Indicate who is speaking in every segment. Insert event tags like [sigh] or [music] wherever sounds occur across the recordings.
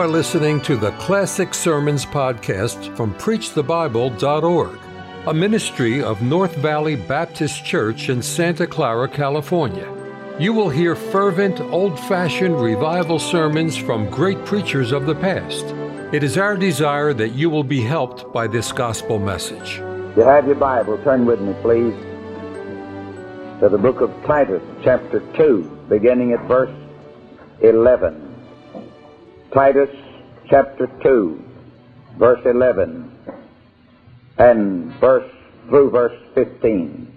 Speaker 1: are listening to the Classic Sermons podcast from PreachTheBible.org, a ministry of North Valley Baptist Church in Santa Clara, California. You will hear fervent, old fashioned revival sermons from great preachers of the past. It is our desire that you will be helped by this gospel message.
Speaker 2: You have your Bible. Turn with me, please, to the book of Titus, chapter 2, beginning at verse 11. Titus chapter 2, verse 11, and verse through verse 15.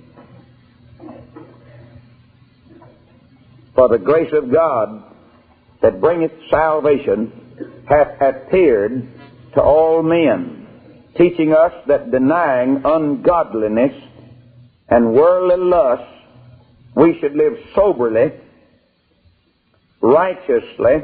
Speaker 2: For the grace of God that bringeth salvation hath appeared to all men, teaching us that denying ungodliness and worldly lust, we should live soberly, righteously,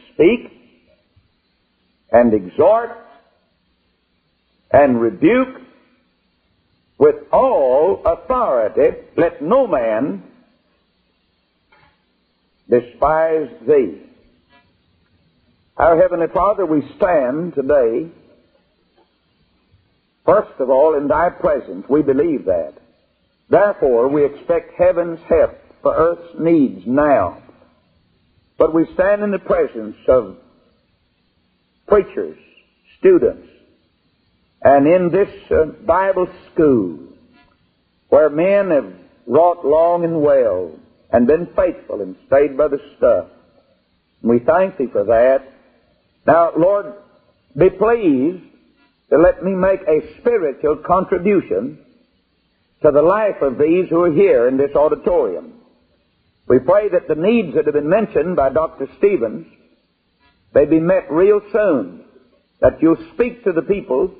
Speaker 2: speak and exhort and rebuke with all authority. Let no man despise thee. Our Heavenly Father, we stand today, first of all, in Thy presence. We believe that. Therefore, we expect heaven's help for earth's needs now. But we stand in the presence of preachers, students, and in this uh, Bible school where men have wrought long and well and been faithful and stayed by the stuff. And We thank Thee for that. Now, Lord, be pleased to let me make a spiritual contribution to the life of these who are here in this auditorium. We pray that the needs that have been mentioned by Dr. Stevens may be met real soon, that you'll speak to the people.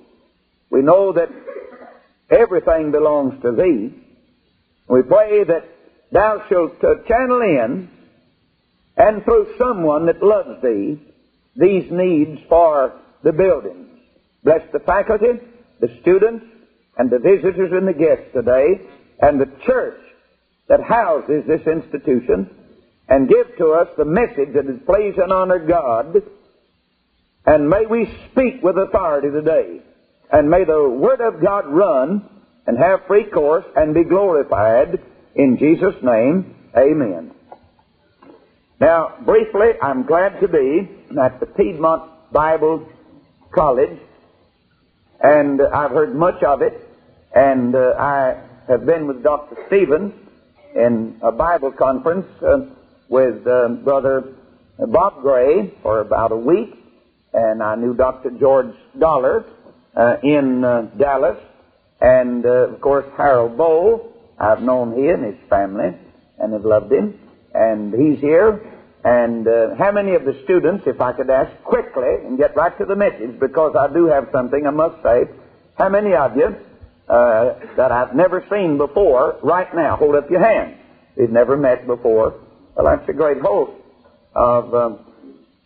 Speaker 2: We know that everything belongs to Thee. We pray that Thou shalt uh, channel in and through someone that loves Thee these needs for the buildings. Bless the faculty, the students, and the visitors and the guests today, and the church that houses this institution and give to us the message that is please and honor God. And may we speak with authority today. And may the Word of God run and have free course and be glorified. In Jesus' name, amen. Now, briefly, I'm glad to be at the Piedmont Bible College, and I've heard much of it, and uh, I have been with Dr. Stevens in a Bible conference uh, with uh, Brother Bob Gray for about a week, and I knew Dr. George Dollar uh, in uh, Dallas, and uh, of course Harold Bowl. I've known he and his family and have loved him, and he's here. And uh, how many of the students, if I could ask quickly and get right to the message, because I do have something I must say, how many of you uh, that I've never seen before right now. Hold up your hand. We've never met before. Well, that's a great host of um,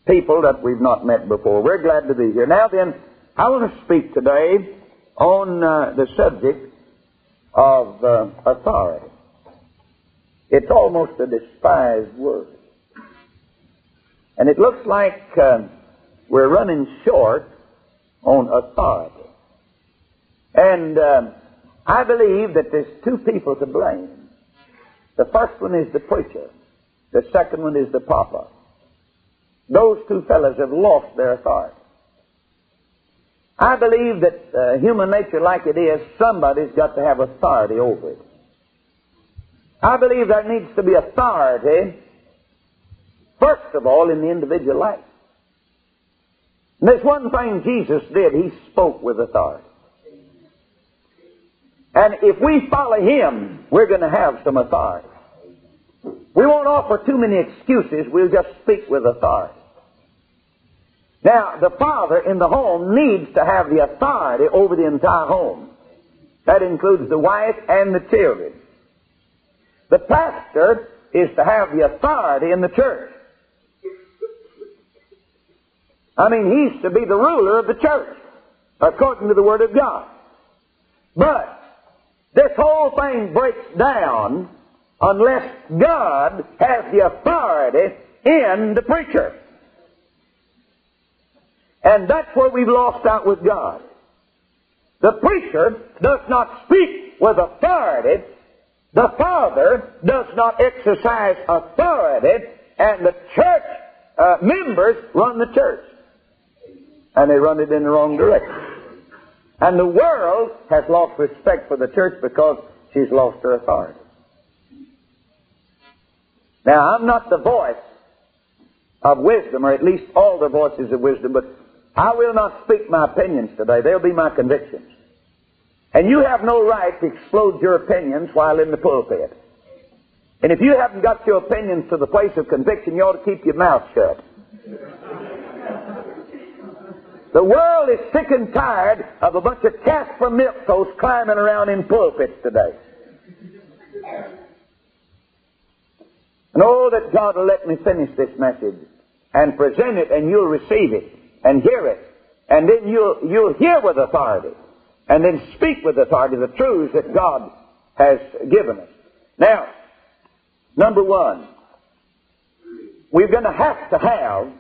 Speaker 2: people that we've not met before. We're glad to be here. Now then, I want to speak today on uh, the subject of uh, authority. It's almost a despised word. And it looks like uh, we're running short on authority. And uh, I believe that there's two people to blame. The first one is the preacher. The second one is the papa. Those two fellows have lost their authority. I believe that uh, human nature, like it is, somebody's got to have authority over it. I believe there needs to be authority, first of all, in the individual life. And there's one thing Jesus did. He spoke with authority. And if we follow Him, we're going to have some authority. We won't offer too many excuses. We'll just speak with authority. Now, the father in the home needs to have the authority over the entire home. That includes the wife and the children. The pastor is to have the authority in the church. I mean, he's to be the ruler of the church, according to the Word of God. But this whole thing breaks down unless God has the authority in the preacher. And that's where we've lost out with God. The preacher does not speak with authority. The Father does not exercise authority. And the church uh, members run the church. And they run it in the wrong direction. And the world has lost respect for the church because she's lost her authority. Now, I'm not the voice of wisdom, or at least all the voices of wisdom, but I will not speak my opinions today. They'll be my convictions. And you have no right to explode your opinions while in the pulpit. And if you haven't got your opinions to the place of conviction, you ought to keep your mouth shut. The world is sick and tired of a bunch of Caspar Milquetoast climbing around in pulpits today. And oh, that God will let me finish this message and present it, and you'll receive it and hear it. And then you'll, you'll hear with authority. And then speak with authority the truths that God has given us. Now, number one, we're going to have to have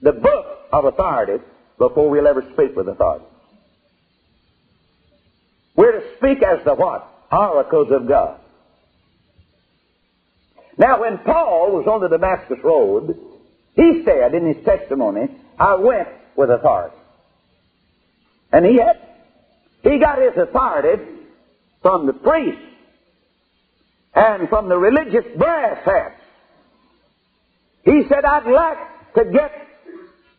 Speaker 2: the book of authority before we'll ever speak with authority. We're to speak as the what? Oracles of God. Now, when Paul was on the Damascus Road, he said in his testimony, I went with authority. And he had, he got his authority from the priests and from the religious brass hats. He said, I'd like to get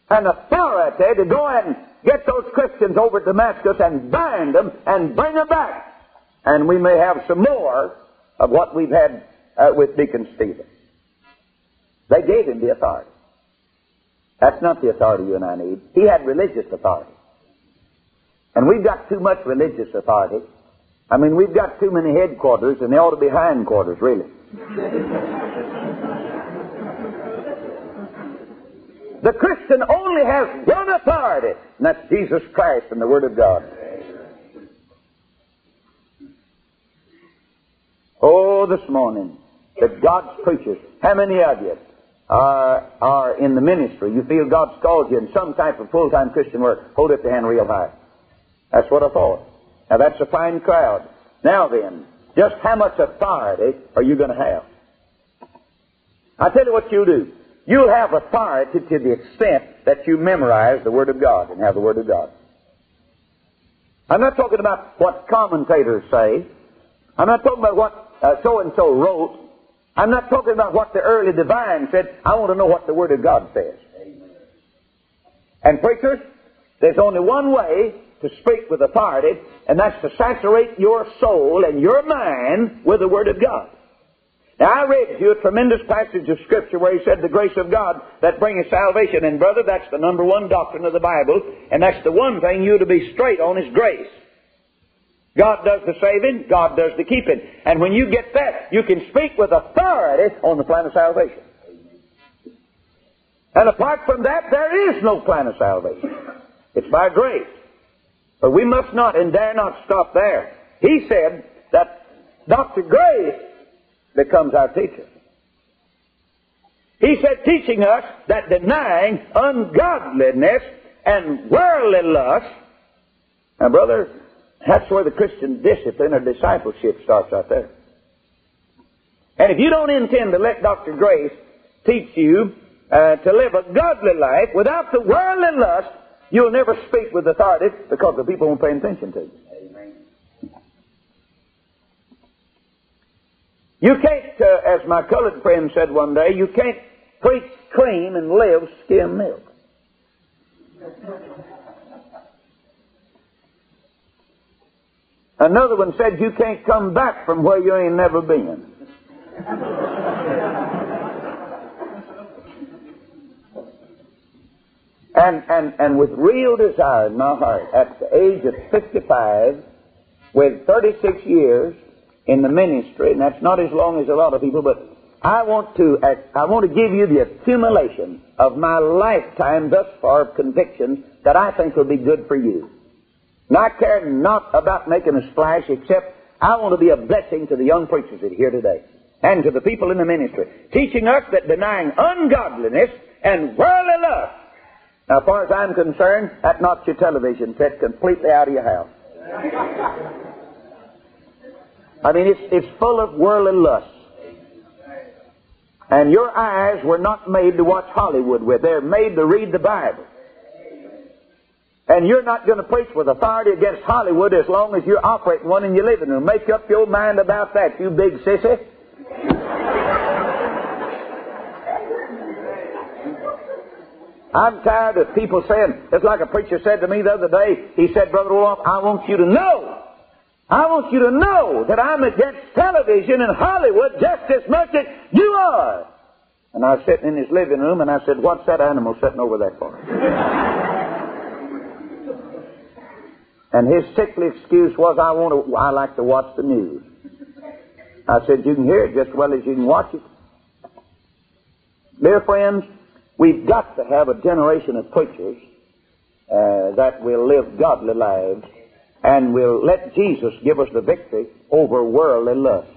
Speaker 2: an authority to go and get those Christians over to Damascus and bind them and bring them back. And we may have some more of what we've had uh, with Deacon Stephen. They gave him the authority. That's not the authority you and I need. He had religious authority. And we've got too much religious authority. I mean, we've got too many headquarters, and they ought to be hindquarters, really. [laughs] the Christian only has one authority, and that's Jesus Christ and the Word of God. Oh, this morning, that God's preachers, how many of you are, are in the ministry, you feel God's called you in some type of full-time Christian work, hold up the hand real high. That's what I thought. Now that's a fine crowd. Now then, just how much authority are you going to have? I tell you what you'll do. You'll have authority to the extent that you memorize the Word of God and have the Word of God. I'm not talking about what commentators say. I'm not talking about what so and so wrote. I'm not talking about what the early divine said. I want to know what the Word of God says. And preachers, there's only one way to speak with authority, and that's to saturate your soul and your mind with the Word of God. Now, I read to you a tremendous passage of Scripture where he said, The grace of God that bringeth salvation. And, brother, that's the number one doctrine of the Bible, and that's the one thing you to be straight on is grace. God does the saving, God does the keeping. And when you get that, you can speak with authority on the plan of salvation. And apart from that, there is no plan of salvation. It's by grace. But we must not and dare not stop there. He said that Dr. Grace becomes our teacher. He said, teaching us that denying ungodliness and worldly lust, now, brother, that's where the Christian discipline or discipleship starts right there. And if you don't intend to let Dr. Grace teach you uh, to live a godly life without the worldly lust, you'll never speak with authority because the people won't pay attention to you. Amen. You can't, uh, as my colored friend said one day, you can't preach cream and live skim milk. Another one said, You can't come back from where you ain't never been. And, and, and with real desire in my heart, at the age of 55, with 36 years in the ministry, and that's not as long as a lot of people, but I want to, I want to give you the accumulation of my lifetime thus far of convictions that I think will be good for you. And I care not about making a splash, except I want to be a blessing to the young preachers that are here today and to the people in the ministry, teaching us that denying ungodliness and worldly lust. Now, as far as I'm concerned, that knocks your television set completely out of your house. I mean, it's, it's full of worldly lust. And your eyes were not made to watch Hollywood with. They're made to read the Bible. And you're not going to preach with authority against Hollywood as long as you're operating one in your living room. Make up your mind about that, you big sissy. I'm tired of people saying, it's like a preacher said to me the other day, he said, Brother Roloff, I want you to know, I want you to know that I'm against television and Hollywood just as much as you are. And I was sitting in his living room and I said, What's that animal sitting over there for? and his sickly excuse was, I want to, I like to watch the news. I said, You can hear it just as well as you can watch it. Dear friends, We've got to have a generation of preachers uh, that will live godly lives and we'll let Jesus give us the victory over worldly lust.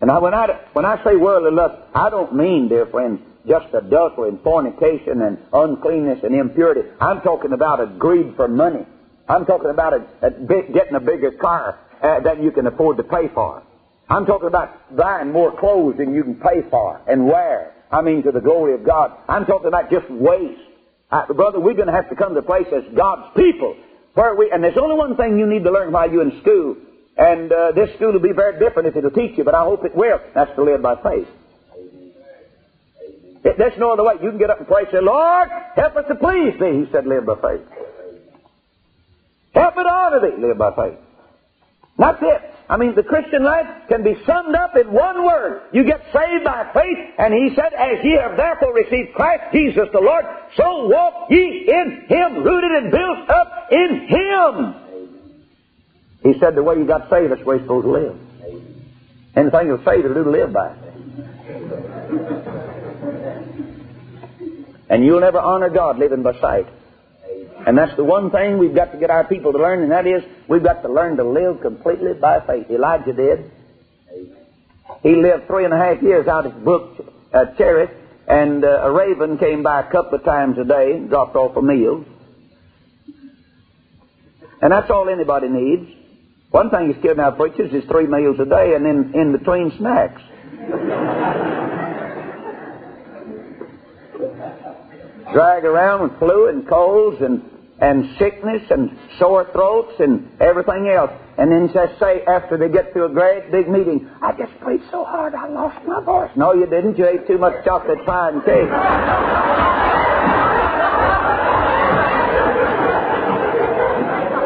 Speaker 2: And I, when, I, when I say worldly lust, I don't mean, dear friends, just adultery and fornication and uncleanness and impurity. I'm talking about a greed for money. I'm talking about a, a big, getting a bigger car uh, than you can afford to pay for. I'm talking about buying more clothes than you can pay for and wear. I mean, to the glory of God. I'm talking about just waste. Uh, brother, we're going to have to come to a place as God's people where we, and there's only one thing you need to learn while you're in school, and uh, this school will be very different if it'll teach you, but I hope it will. That's to live by faith. It, there's no other way. You can get up and pray, say, Lord, help us to please thee. He said, live by faith. Help it honor thee, live by faith. That's it. I mean, the Christian life can be summed up in one word. You get saved by faith, and he said, As ye have therefore received Christ Jesus the Lord, so walk ye in him, rooted and built up in him. He said, The way you got saved, that's the way you're supposed to live. Anything you'll say, you'll do to live by. And you'll never honor God living by sight. And that's the one thing we've got to get our people to learn, and that is we've got to learn to live completely by faith. Elijah did. He lived three and a half years out of Brook uh, Cherith, and uh, a raven came by a couple of times a day and dropped off a meal. And that's all anybody needs. One thing he's given our preachers is three meals a day and in, in between snacks. [laughs] Drag around with flu and colds and and sickness and sore throats and everything else. And then just say after they get through a great big meeting, I just prayed so hard I lost my voice. No, you didn't. You ate too much chocolate pie and cake.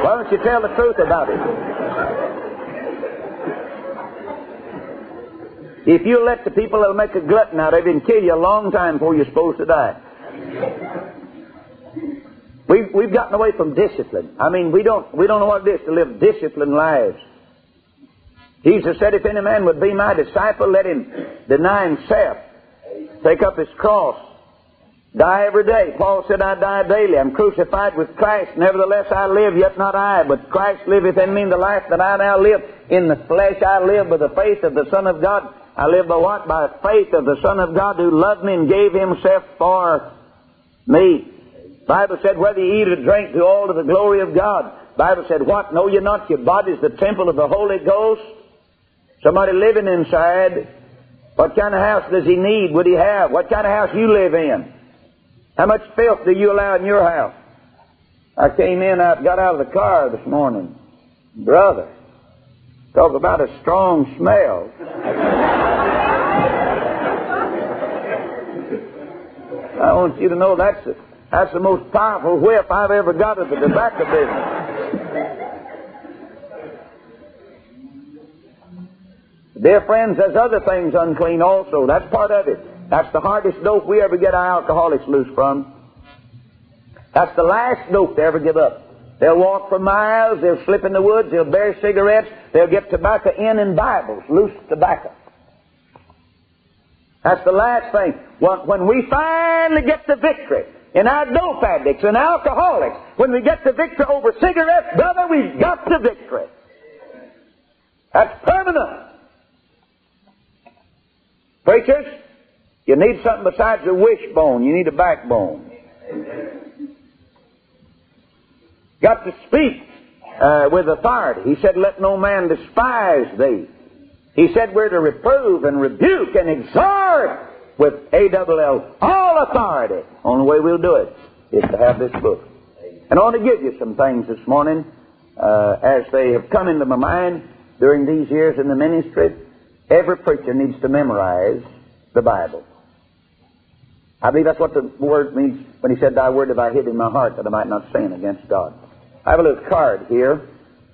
Speaker 2: Why don't you tell the truth about it? If you let the people that'll make a glutton out of you and kill you a long time before you're supposed to die. We've, we've gotten away from discipline. I mean, we don't, we don't know what it is to live disciplined lives. Jesus said, if any man would be my disciple, let him deny himself, take up his cross, die every day. Paul said, I die daily. I'm crucified with Christ. Nevertheless, I live, yet not I, but Christ liveth in me. The life that I now live in the flesh, I live by the faith of the Son of God. I live by what? By faith of the Son of God who loved me and gave himself for me. Bible said, whether you eat or drink, do all to the glory of God. Bible said, what? Know you not your body is the temple of the Holy Ghost? Somebody living inside. What kind of house does he need? Would he have? What kind of house you live in? How much filth do you allow in your house? I came in, I got out of the car this morning. Brother, talk about a strong smell. [laughs] I want you to know that's it. That's the most powerful whip I've ever got at the tobacco business. Dear friends, there's other things unclean also. That's part of it. That's the hardest dope we ever get our alcoholics loose from. That's the last dope they ever give up. They'll walk for miles, they'll slip in the woods, they'll bury cigarettes, they'll get tobacco in in Bibles, loose tobacco. That's the last thing. When we finally get the victory in our dope addicts and alcoholics, when we get the victory over cigarettes, brother, we've got the victory. That's permanent. Preachers, you need something besides a wishbone. You need a backbone. Got to speak uh, with authority. He said, Let no man despise thee. He said we're to reprove and rebuke and exhort with A-double-L, all authority. Only way we'll do it is to have this book. And I want to give you some things this morning uh, as they have come into my mind during these years in the ministry. Every preacher needs to memorize the Bible. I believe that's what the word means when he said, Thy word have I hid in my heart that I might not sin against God. I have a little card here,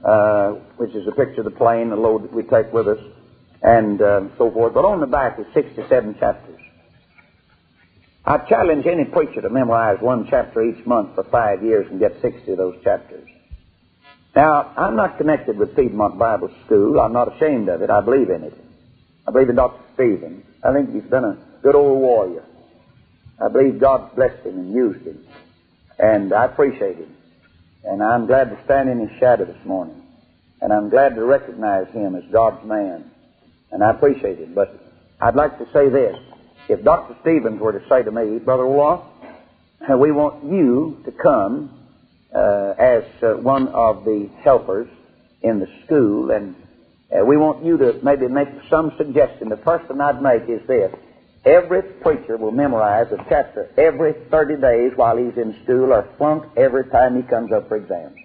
Speaker 2: uh, which is a picture of the plane, the load that we take with us and uh, so forth. But on the back is 67 chapters. I challenge any preacher to memorize one chapter each month for five years and get 60 of those chapters. Now, I'm not connected with Piedmont Bible School. I'm not ashamed of it. I believe in it. I believe in Dr. Stephen. I think he's been a good old warrior. I believe God blessed him and used him. And I appreciate him. And I'm glad to stand in his shadow this morning. And I'm glad to recognize him as God's man and I appreciate it. But I'd like to say this. If Dr. Stevens were to say to me, Brother Law, we want you to come uh, as uh, one of the helpers in the school, and uh, we want you to maybe make some suggestion. The first one I'd make is this. Every preacher will memorize a chapter every 30 days while he's in school or flunk every time he comes up for exams.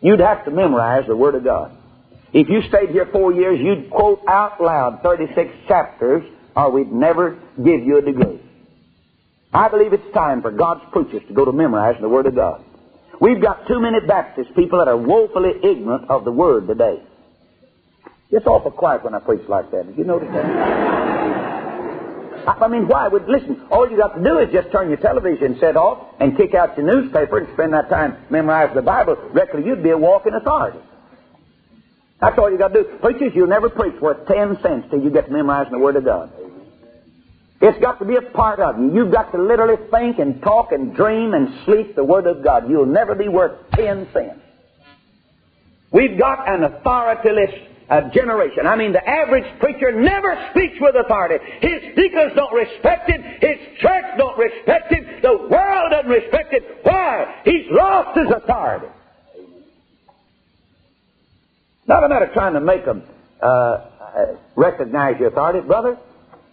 Speaker 2: You'd have to memorize the Word of God. If you stayed here four years, you'd quote out loud 36 chapters, or we'd never give you a degree. I believe it's time for God's preachers to go to memorizing the Word of God. We've got too many Baptist people that are woefully ignorant of the Word today. It's awful quiet when I preach like that. Did you notice that? I mean, why would, listen, all you got to do is just turn your television set off and kick out your newspaper and spend that time memorizing the Bible. Reckon you'd be a walking authority. That's all you got to do. Preachers, you'll never preach worth ten cents till you get to memorizing the Word of God. It's got to be a part of you. You've got to literally think and talk and dream and sleep the Word of God. You'll never be worth ten cents. We've got an authorityless uh, generation. I mean, the average preacher never speaks with authority. His deacons don't respect it. His church don't respect it. The world doesn't respect it. Why? He's lost his authority. Not a matter of trying to make them uh, uh, recognize your authority, brother.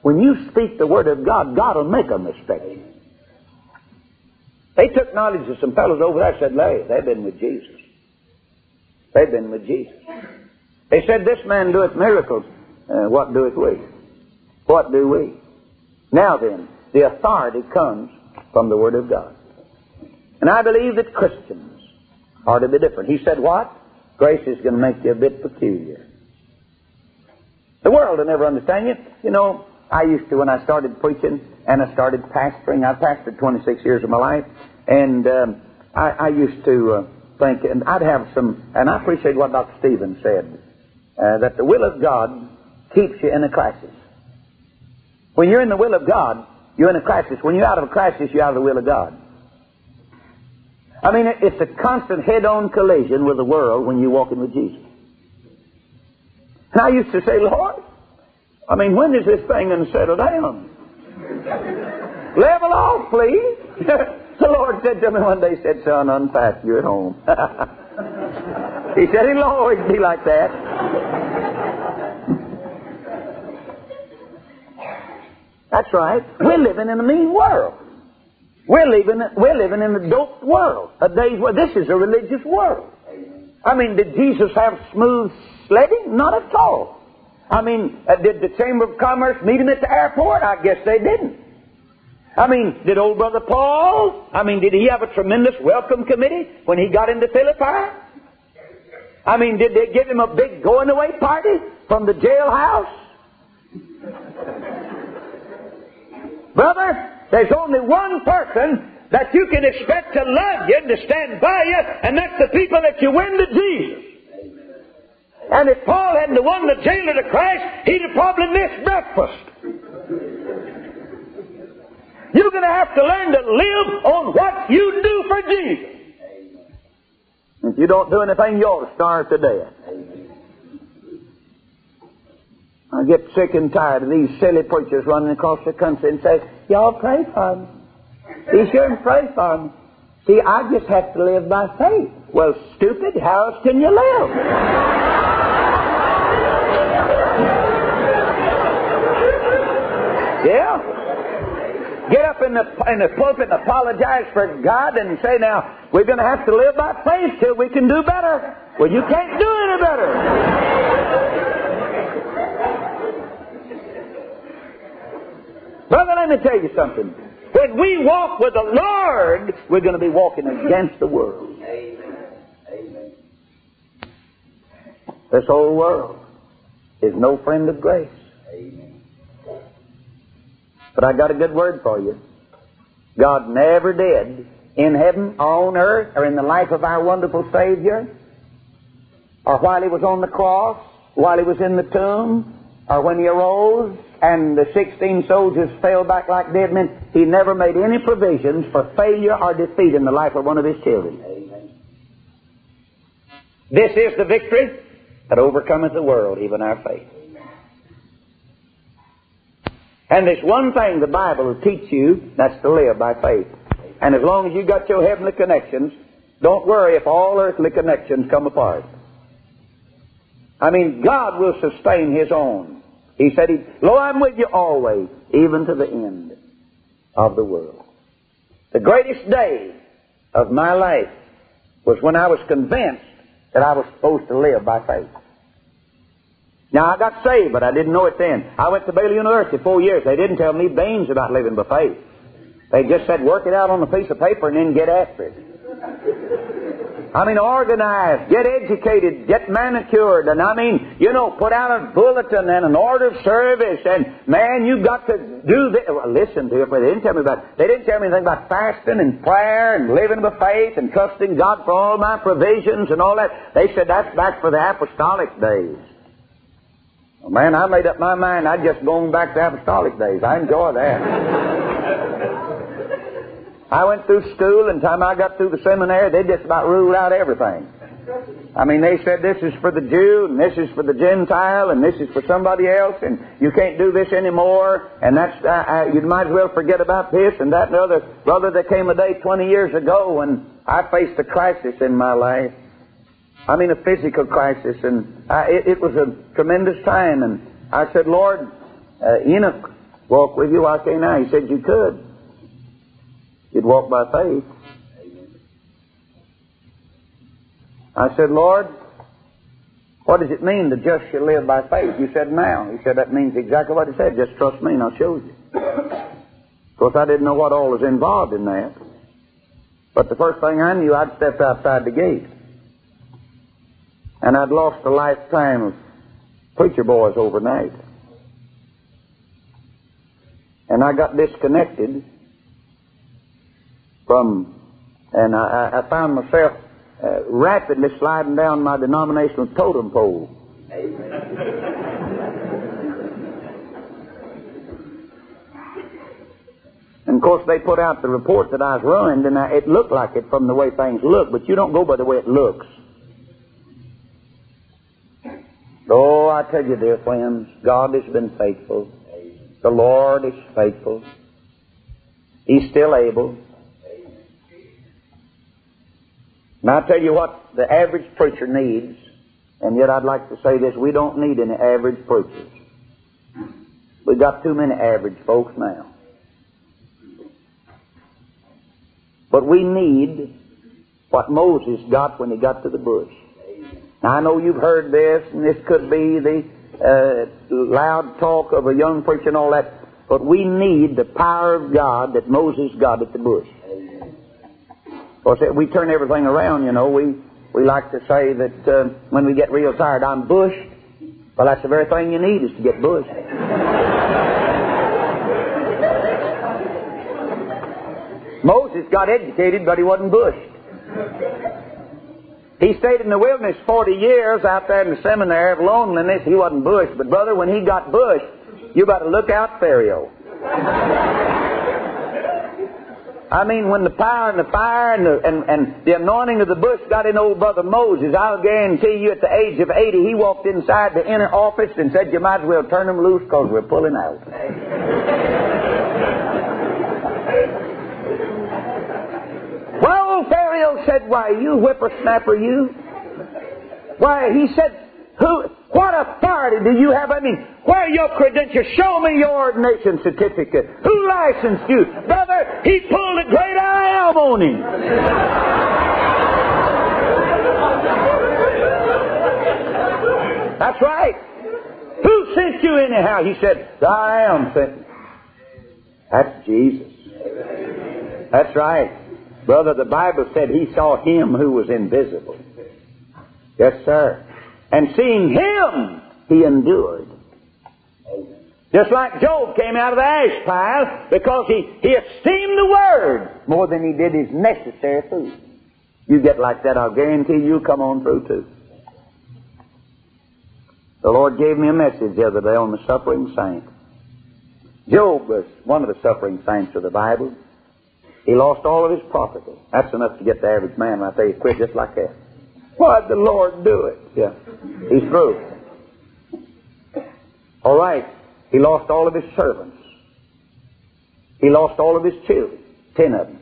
Speaker 2: When you speak the word of God, God will make respect you. They took knowledge of some fellows over there said, Larry, they've been with Jesus. They've been with Jesus. They said, This man doeth miracles. Uh, what doeth we? What do we? Now then, the authority comes from the Word of God. And I believe that Christians are to be different. He said, What? Grace is going to make you a bit peculiar. The world will never understand you. You know, I used to when I started preaching and I started pastoring. I pastored 26 years of my life, and um, I, I used to uh, think, and I'd have some, and I appreciate what Dr. Stevens said, uh, that the will of God keeps you in a crisis. When you're in the will of God, you're in a crisis. When you're out of a crisis, you're out of the will of God. I mean, it's a constant head-on collision with the world when you're walking with Jesus. And I used to say, Lord, I mean, when is this thing going to settle down? [laughs] Level off, please. [laughs] the Lord said to me one day, he said, son, unpack, you're at home. [laughs] he said, it'll always be like that. That's right. We're living in a mean world. We're living, we're living in a dope world, a day's where this is a religious world. I mean, did Jesus have smooth sledding? Not at all. I mean, uh, did the Chamber of Commerce meet him at the airport? I guess they didn't. I mean, did old brother Paul, I mean, did he have a tremendous welcome committee when he got into Philippi? I mean, did they give him a big going away party from the jailhouse? Brother, there's only one person that you can expect to love you and to stand by you, and that's the people that you win to Jesus. And if Paul hadn't won the jailer to Christ, he'd have probably missed breakfast. You're going to have to learn to live on what you do for Jesus. If you don't do anything, you ought to starve to death. I get sick and tired of these silly preachers running across the country and say, Y'all pray for me. Be sure and pray for me. See, I just have to live by faith. Well, stupid, how else can you live? Yeah? Get up in the, in the pulpit and apologize for God and say, now, we're going to have to live by faith till we can do better. Well, you can't do any better. Brother, let me tell you something. When we walk with the Lord, we're going to be walking against the world. Amen. This whole world is no friend of grace. But I got a good word for you. God never did in heaven or on earth or in the life of our wonderful Savior or while He was on the cross, while He was in the tomb, or when He arose and the 16 soldiers fell back like dead men, He never made any provisions for failure or defeat in the life of one of His children. Amen. This is the victory that overcometh the world, even our faith. And there's one thing the Bible will teach you, that's to live by faith. And as long as you've got your heavenly connections, don't worry if all earthly connections come apart. I mean, God will sustain His own. He said, Lo, I'm with you always, even to the end of the world. The greatest day of my life was when I was convinced that I was supposed to live by faith. Now, I got saved, but I didn't know it then. I went to Baylor University four years. They didn't tell me beans about living by faith. They just said, work it out on a piece of paper and then get after it. I mean, organize, get educated, get manicured, and I mean, you know, put out a bulletin and an order of service, and man, you've got to do this. Well, listen to it, but they didn't tell me about. They didn't tell me anything about fasting and prayer and living by faith and trusting God for all my provisions and all that. They said that's back for the apostolic days. Well, man, I made up my mind. I'd just go back to apostolic days. I enjoy that. I went through school, and time I got through the seminary, they just about ruled out everything. I mean, they said this is for the Jew, and this is for the Gentile, and this is for somebody else, and you can't do this anymore, and that's uh, uh, you might as well forget about this and that and the other. Brother, there came a day 20 years ago when I faced a crisis in my life. I mean, a physical crisis, and I, it, it, was a tremendous time. And I said, Lord, uh, Enoch walk with you. I say now. He said, You could. You'd walk by faith. I said, Lord, what does it mean the just shall live by faith? You said now. He said, That means exactly what he said. Just trust me and I'll show you. Of course, I didn't know what all was involved in that. But the first thing I knew, I'd stepped outside the gate. And I'd lost a lifetime of preacher boys overnight. And I got disconnected from, and I, I found myself uh, rapidly sliding down my denominational totem pole. And of course, they put out the report that I was ruined, and I, it looked like it from the way things look, but you don't go by the way it looks. Oh, I tell you, dear friends, God has been faithful. The Lord is faithful. He's still able. And I tell you what the average preacher needs, and yet I'd like to say this, we don't need any average preachers. We've got too many average folks now. But we need what Moses got when he got to the bush. Now, I know you've heard this, and this could be the uh, loud talk of a young preacher and all that, but we need the power of God that Moses got at the bush. Of course, we turn everything around, you know. We, we like to say that uh, when we get real tired, I'm bushed. Well, that's the very thing you need is to get bushed. Moses got educated, but he wasn't bushed. He stayed in the wilderness 40 years out there in the seminary of loneliness. He wasn't bush, But, brother, when he got bush, you got to look out, Pharaoh. I mean, when the power and the fire and the, and, and the anointing of the bush got in old brother Moses, I'll guarantee you at the age of 80, he walked inside the inner office and said, You might as well turn them loose because we're pulling out. Well, Pharaoh said, Why, you whippersnapper, you. Why, he said, who, what authority do you have? I mean, where are your credentials? Show me your ordination certificate. Who licensed you? Brother, he pulled a great I am on him. That's right. Who sent you anyhow? He said, I am sent. That's Jesus. That's right. Brother, the Bible said he saw him who was invisible. Yes, sir. And seeing him, he endured. Just like Job came out of the ash pile because he, he esteemed the Word more than he did his necessary food. You get like that, I'll guarantee you'll come on through too. The Lord gave me a message the other day on the suffering saint. Job was one of the suffering saints of the Bible. He lost all of his property. That's enough to get the average man right there. He quit just like that. Why'd the Lord do it? Yeah. He's through. All right. He lost all of his servants. He lost all of his children. Ten of them.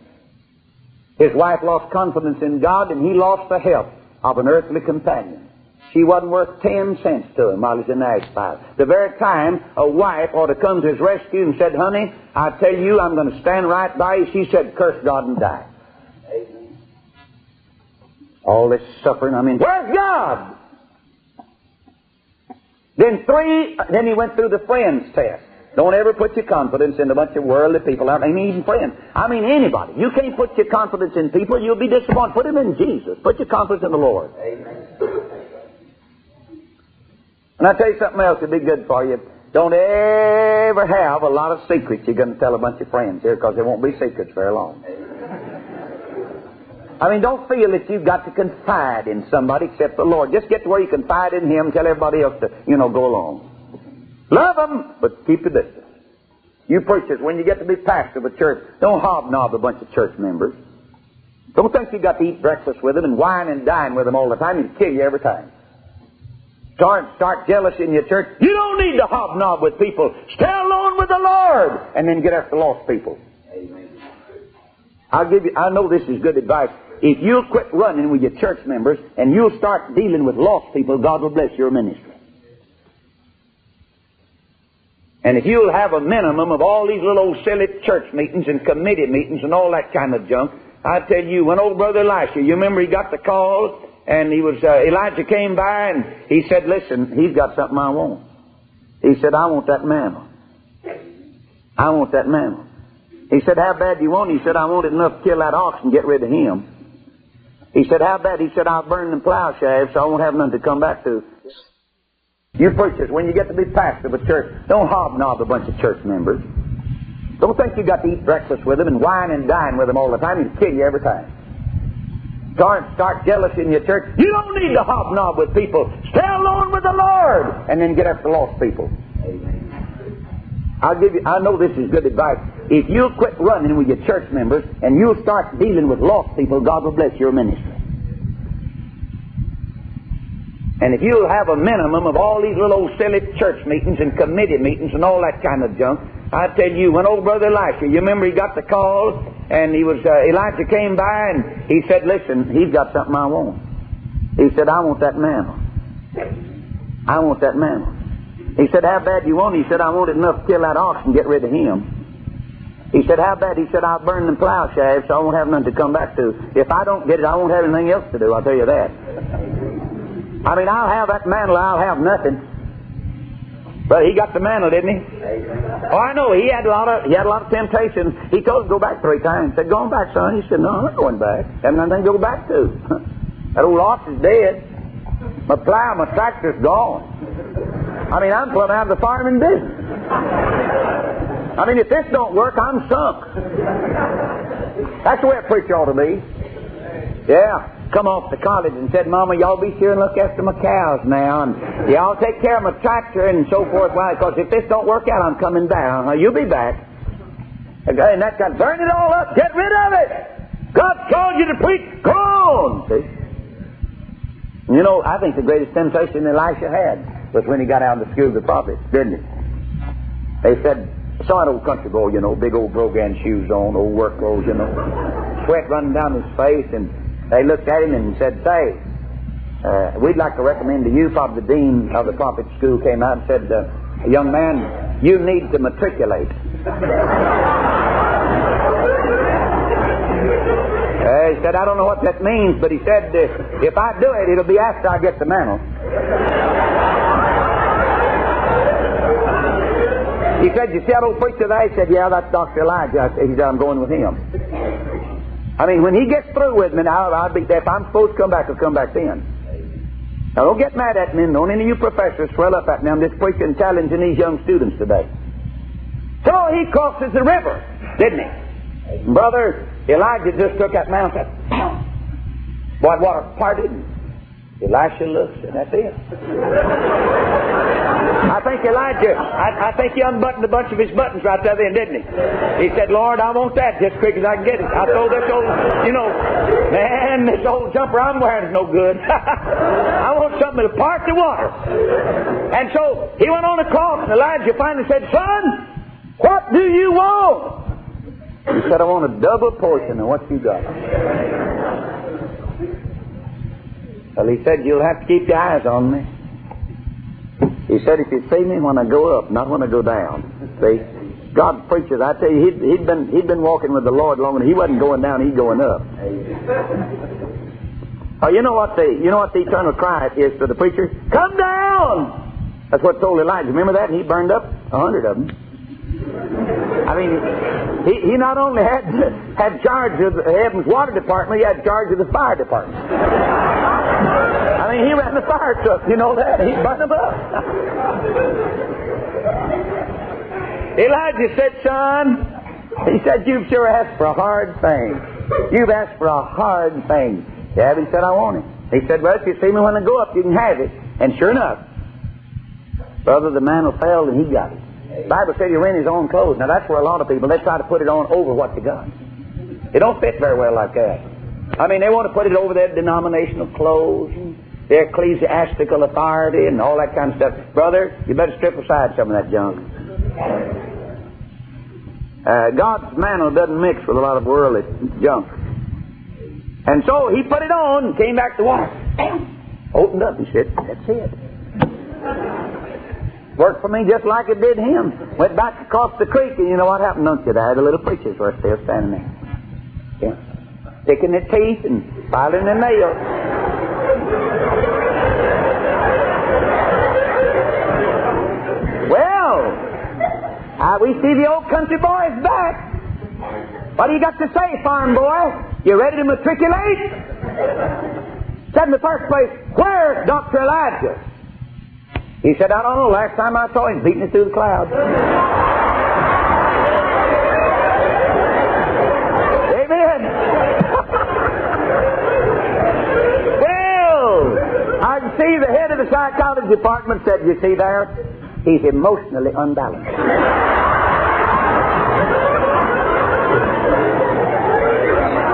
Speaker 2: His wife lost confidence in God, and he lost the help of an earthly companion. She wasn't worth ten cents to him while he's in the ash pile. The very time a wife ought to come to his rescue and said, Honey, I tell you, I'm going to stand right by you. She said, Curse God and die. All this suffering. I mean, where's God? Then three, then he went through the friends test. Don't ever put your confidence in a bunch of worldly people. I mean, even friends. I mean, anybody. You can't put your confidence in people. You'll be disappointed. Put them in Jesus. Put your confidence in the Lord. And I tell you something else that'd be good for you. Don't ever have a lot of secrets you're going to tell a bunch of friends here because there won't be secrets very long. I mean, don't feel that you've got to confide in somebody except the Lord. Just get to where you confide in Him, tell everybody else to, you know, go along. Love them, but keep your distance. You preachers, when you get to be pastor of a church, don't hobnob a bunch of church members. Don't think you've got to eat breakfast with them and wine and dine with them all the time. He'll kill you every time. Start, start jealous in your church. You don't need to hobnob with people. Stay alone with the Lord, and then get after lost people. Amen. I'll give you. I know this is good advice. If you'll quit running with your church members and you'll start dealing with lost people, God will bless your ministry. And if you'll have a minimum of all these little old silly church meetings and committee meetings and all that kind of junk, I tell you, when old brother Elisha, you remember he got the call and he was uh, Elijah came by and he said, "Listen, he's got something I want." He said, "I want that mantle. I want that mantle." He said, "How bad do you want?" He said, "I want it enough to kill that ox and get rid of him." He said, How bad? He said, I'll burn the plow shafts so I won't have nothing to come back to. You preachers, when you get to be pastor of a church, don't hobnob a bunch of church members. Don't think you got to eat breakfast with them and wine and dine with them all the time. He'll kill you every time. Don't start, jealousy in your church. You don't need to hobnob with people. Stay alone with the Lord, and then get after lost people. I'll give you. I know this is good advice. If you'll quit running with your church members and you'll start dealing with lost people, God will bless your ministry. And if you'll have a minimum of all these little old silly church meetings and committee meetings and all that kind of junk, I tell you, when old brother Elisha, you remember he got the call and he was uh, Elijah came by and he said, "Listen, he's got something I want." He said, "I want that mantle. I want that mantle." He said, "How bad do you want?" He said, "I want it enough to kill that ox and get rid of him." He said, How bad? He said, I'll burn the plow shafts so I won't have nothing to come back to. If I don't get it, I won't have anything else to do, I'll tell you that. I mean, I'll have that mantle, I'll have nothing. But he got the mantle, didn't he? Oh, I know. He had a lot of he had a lot of temptations. He told him to go back three times. He said, Going back, son. He said, No, I'm not going back. I haven't nothing to go back to. [laughs] that old ox is dead. My plow, my tractor's gone. I mean, I'm plumb out of the farming business. I mean, if this don't work, I'm sunk. That's the way a preacher ought to be. Yeah. Come off to college and said, Mama, y'all be sure and look after my cows now, and y'all take care of my tractor and so forth. Why? Because if this don't work out, I'm coming back. You'll be back. And that guy, burn it all up. Get rid of it. God called you to preach. Go on. See? You know, I think the greatest temptation Elisha had was when he got out of the school of the prophets, didn't he? They said, I saw an old country boy, you know, big old brogan shoes on, old work clothes, you know, sweat running down his face, and they looked at him and said, Say, uh, we'd like to recommend to you, probably the dean of the prophet school came out and said, uh, Young man, you need to matriculate. Uh, he said, I don't know what that means, but he said, uh, if I do it, it'll be after I get the mantle. he said, you see that old preacher there? He said, yeah, that's Dr. Elijah. He said, I'm going with him. I mean, when he gets through with me now, I'll be there. If I'm supposed to come back, I'll come back then. Now, don't get mad at me. Don't any of you professors swell up at me. I'm just preaching challenging these young students today. So he crosses the river, didn't he? Brother, Elijah just took that mountain. Boy, water parted. Elisha looks, and that's it. I think Elijah, I, I, think he unbuttoned a bunch of his buttons right there then, didn't he? He said, Lord, I want that just as quick as I can get it. I told this old, you know, man, this old jumper I'm wearing is no good. [laughs] I want something to part the water. And so he went on across, and Elijah finally said, Son, what do you want? He said, I want a double portion of what you got. Well, he said, You'll have to keep your eyes on me. He said, If you see me when I go up, not when I go down. See? God preaches. I tell you, he'd, he'd been he'd been walking with the Lord long, and he wasn't going down; he's going up. Oh, you know what the you know what the eternal cry is for the preacher? Come down. That's what told Elijah. Remember that? And he burned up a hundred of them. I mean, he, he not only had had charge of the heaven's water department, he had charge of the fire department. I mean, he ran the fire truck. You know that? He burned them up. [laughs] Elijah said, "Son," he said, "You've sure asked for a hard thing. You've asked for a hard thing." Yeah, he said, "I want it." He said, "Well, if you see me when I go up, you can have it." And sure enough, brother, the mantle fell and he got it. The Bible said he rent his own clothes. Now that's where a lot of people they try to put it on over what they got. It don't fit very well like that. I mean, they want to put it over their denominational clothes and their ecclesiastical authority and all that kind of stuff. Brother, you better strip aside some of that junk. Uh, God's mantle doesn't mix with a lot of worldly junk. And so he put it on and came back to water. Opened up and said, That's it. Worked for me just like it did him. Went back across the creek, and you know what happened, don't you? There, the little preachers were still standing there. Yeah. Sticking their teeth and filing their nails. Well, uh, we see the old country boys back. What do you got to say, farm boy? You ready to matriculate? Said in the first place, where's Dr. Elijah? He said, I don't know. Last time I saw him, beating it through the clouds. Amen. well, I can see the head of the psychology department said, You see there? He's emotionally unbalanced.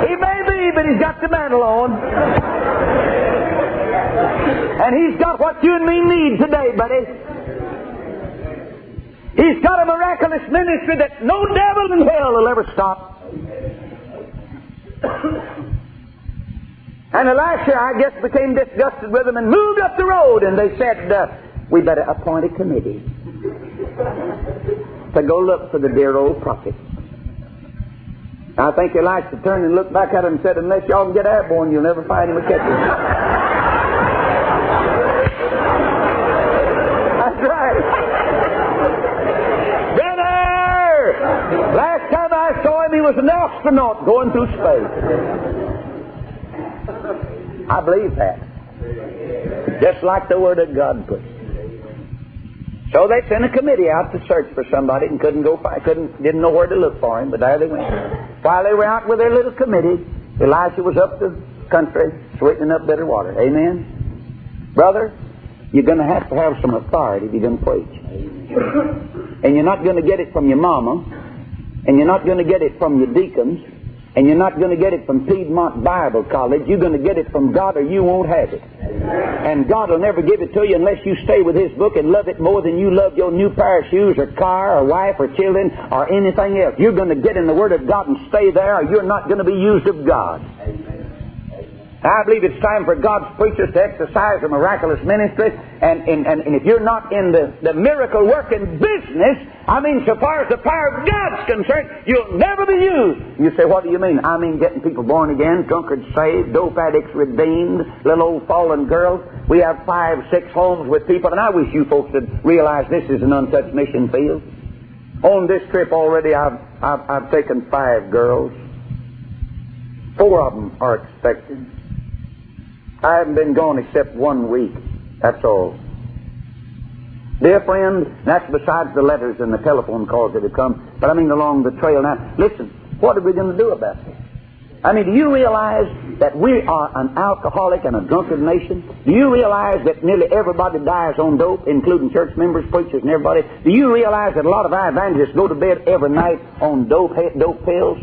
Speaker 2: he may be, but he's got the mantle on. And He's got what you and me need today, buddy. He's got a miraculous ministry that no devil in hell will ever stop. And Elisha, I guess, became disgusted with them and moved up the road, and they said, uh, We better appoint a committee to go look for the dear old prophet. I think Elisha turned and looked back at him and said, Unless y'all get airborne, you'll never find him catch [laughs] him. right. Brother! Last time I saw him, he was an astronaut going through space. I believe that. Just like the Word of God puts So they sent a committee out to search for somebody and couldn't go find, couldn't, didn't know where to look for him, but there they went. While they were out with their little committee, Elisha was up the country sweetening up bitter water. Amen? Brother, you're going to have to have some authority if you're going to preach. And you're not going to get it from your mama, and you're not going to get it from your deacons, and you're not going to get it from Piedmont Bible College. You're going to get it from God or you won't have it. And God will never give it to you unless you stay with His book and love it more than you love your new pair of shoes or car or wife or children or anything else. You're going to get in the Word of God and stay there or you're not going to be used of God. I believe it's time for God's preachers to exercise a miraculous ministry. And, and, and, if you're not in the, the miracle working business, I mean, so far as the power of God's concerned, you'll never be used. You say, what do you mean? I mean getting people born again, drunkards saved, dope addicts redeemed, little old fallen girls. We have five, six homes with people, and I wish you folks would realize this is an untouched mission field. On this trip already, I've, I've, I've taken five girls. Four of them are expected. I haven't been gone except one week. That's all. Dear friend, that's besides the letters and the telephone calls that have come, but I mean along the trail now. Listen, what are we going to do about this? I mean, do you realize that we are an alcoholic and a drunkard nation? Do you realize that nearly everybody dies on dope, including church members, preachers, and everybody? Do you realize that a lot of our evangelists go to bed every night on dope, dope pills?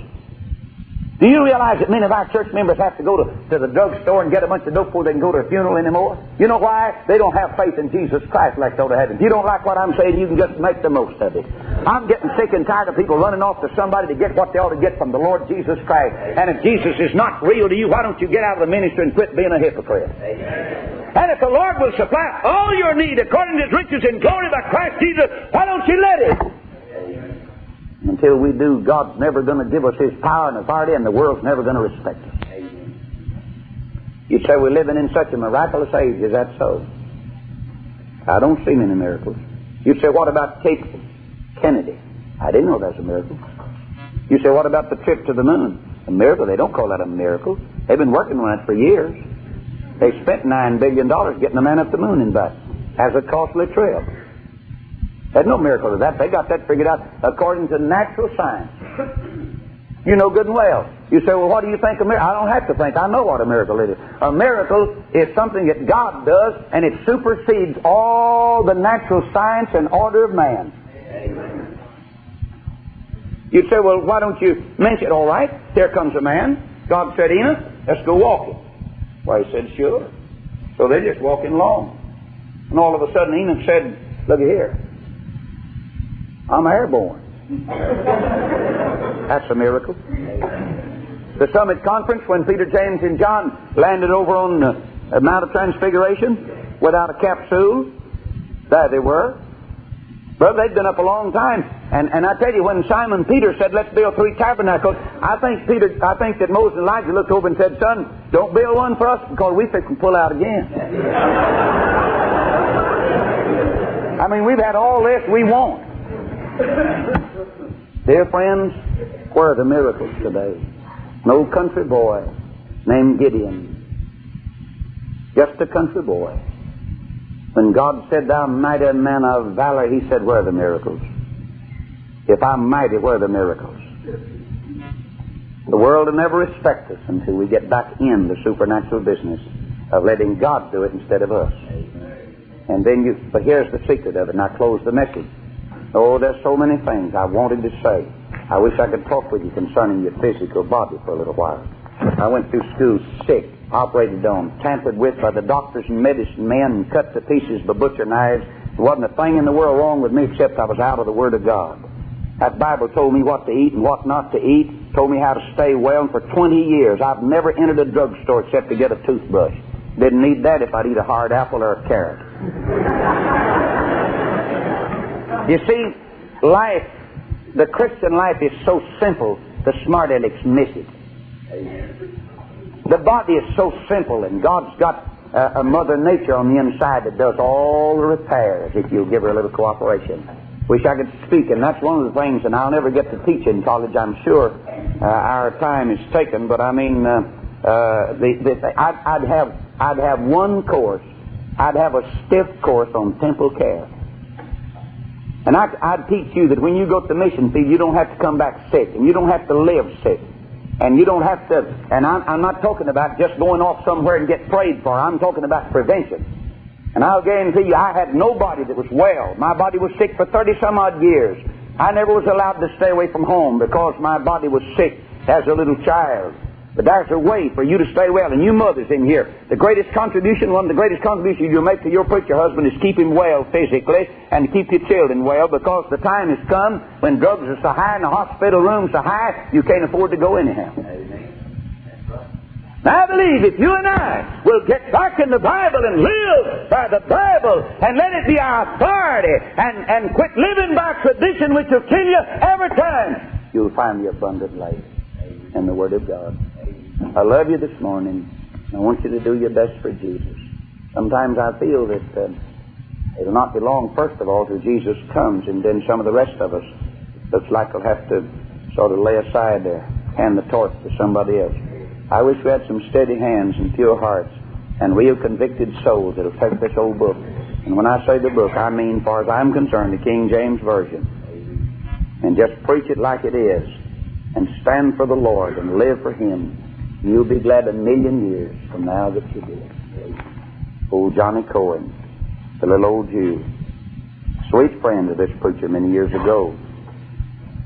Speaker 2: Do you realize that many of our church members have to go to, to the drugstore and get a bunch of dope before they can go to a funeral anymore? You know why? They don't have faith in Jesus Christ like they ought to have. If you don't like what I'm saying, you can just make the most of it. I'm getting sick and tired of people running off to somebody to get what they ought to get from the Lord Jesus Christ. And if Jesus is not real to you, why don't you get out of the ministry and quit being a hypocrite? Amen. And if the Lord will supply all your need according to his riches in glory by Christ Jesus, why don't you let it? Until we do, God's never going to give us His power and authority, and the world's never going to respect us. You say we're living in such a miraculous age. Is that so? I don't see many miracles. You say, what about Cape Kennedy? I didn't know that was a miracle. You say, what about the trip to the moon? A miracle? They don't call that a miracle. They've been working on it for years. They spent $9 billion getting a man up the moon and back as a costly trip. There's no miracle to that. They got that figured out according to natural science. You know good and well. You say, well, what do you think a miracle? I don't have to think. I know what a miracle is. A miracle is something that God does, and it supersedes all the natural science and order of man. You say, well, why don't you mention it? All right, here comes a man. God said, Enoch, let's go walking. Well, he said, sure. So they're just walking along. And all of a sudden, Enoch said, look here. I'm airborne. That's a miracle. The summit conference, when Peter, James, and John landed over on the Mount of Transfiguration without a capsule, there they were. But they'd been up a long time. And, and I tell you, when Simon Peter said, let's build three tabernacles, I think Peter, I think that Moses and Elijah looked over and said, son, don't build one for us because we can pull out again. [laughs] I mean, we've had all this we want. Dear friends, where are the miracles today? An old country boy named Gideon. Just a country boy. When God said, Thou mighty man of valor, he said, Where are the miracles? If I'm mighty, where are the miracles? The world will never respect us until we get back in the supernatural business of letting God do it instead of us. And then you, but here's the secret of it, and I close the message. Oh, there's so many things I wanted to say. I wish I could talk with you concerning your physical body for a little while. I went through school sick, operated on, tampered with by the doctors and medicine men, and cut to pieces by butcher knives. There wasn't a thing in the world wrong with me except I was out of the Word of God. That Bible told me what to eat and what not to eat, told me how to stay well, and for 20 years I've never entered a drugstore except to get a toothbrush. Didn't need that if I'd eat a hard apple or a carrot. [laughs] You see, life, the Christian life is so simple, the smart alecks miss it. The body is so simple, and God's got a, a Mother Nature on the inside that does all the repairs if you'll give her a little cooperation. Wish I could speak, and that's one of the things, and I'll never get to teach in college, I'm sure. Uh, our time is taken, but I mean, uh, uh, the, the, I'd, I'd, have, I'd have one course. I'd have a stiff course on temple care. And I, I'd teach you that when you go to the mission field, you don't have to come back sick, and you don't have to live sick. And you don't have to, and I'm, I'm not talking about just going off somewhere and get prayed for. I'm talking about prevention. And I'll guarantee you, I had nobody that was well. My body was sick for 30 some odd years. I never was allowed to stay away from home because my body was sick as a little child. But there's a way for you to stay well. And you mothers in here, the greatest contribution, one of the greatest contributions you make to your preacher husband is keep him well physically and to keep your children well because the time has come when drugs are so high and the hospital rooms so high, you can't afford to go anyhow. Now I believe if you and I will get back in the Bible and live by the Bible and let it be our authority and, and quit living by tradition which will kill you every time, you'll find the abundant life in the Word of God. I love you this morning. I want you to do your best for Jesus. Sometimes I feel that uh, it'll not be long, first of all, till Jesus comes, and then some of the rest of us looks like we'll have to sort of lay aside there, hand the torch to somebody else. I wish we had some steady hands and pure hearts and real convicted souls that'll take this old book. And when I say the book, I mean, far as I'm concerned, the King James Version. And just preach it like it is. And stand for the Lord and live for Him. You'll be glad a million years from now that you did. Old Johnny Cohen, the little old Jew, sweet friend of this preacher many years ago.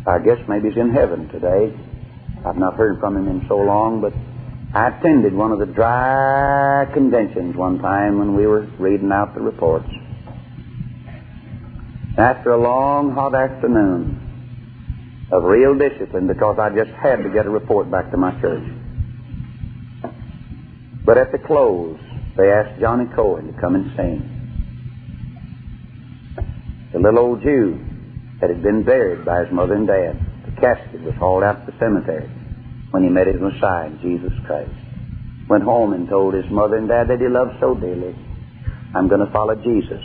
Speaker 2: I guess maybe he's in heaven today. I've not heard from him in so long, but I attended one of the dry conventions one time when we were reading out the reports. After a long, hot afternoon of real discipline, because I just had to get a report back to my church. But at the close, they asked Johnny Cohen to come and sing. The little old Jew that had been buried by his mother and dad, the casket was hauled out to the cemetery when he met his Messiah, Jesus Christ. Went home and told his mother and dad that he loved so dearly, I'm going to follow Jesus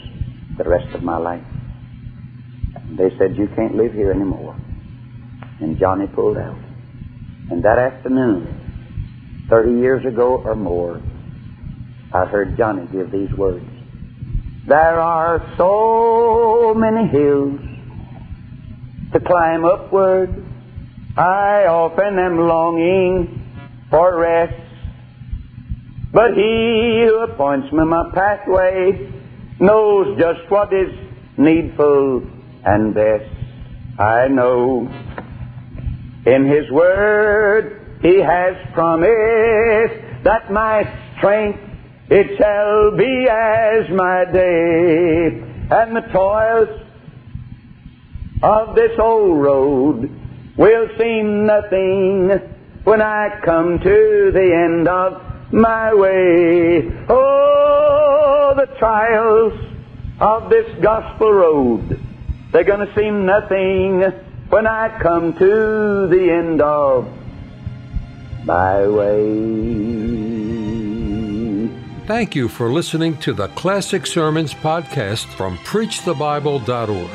Speaker 2: the rest of my life. And they said, You can't live here anymore. And Johnny pulled out. And that afternoon, 30 years ago or more, I heard Johnny give these words. There are so many hills to climb upward. I often am longing for rest. But he who appoints me my pathway knows just what is needful and best. I know in his word he has promised that my strength it shall be as my day, and the toils of this old road will seem nothing when I come to the end of my way. Oh, the trials of this gospel road, they're going to seem nothing when I come to the end of my way.
Speaker 1: Thank you for listening to the Classic Sermons podcast from PreachTheBible.org,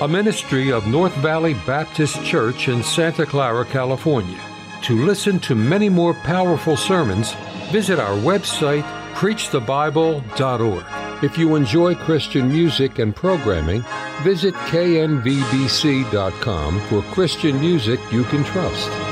Speaker 1: a ministry of North Valley Baptist Church in Santa Clara, California. To listen to many more powerful sermons, visit our website, PreachTheBible.org. If you enjoy Christian music and programming, visit knvbc.com for Christian music you can trust.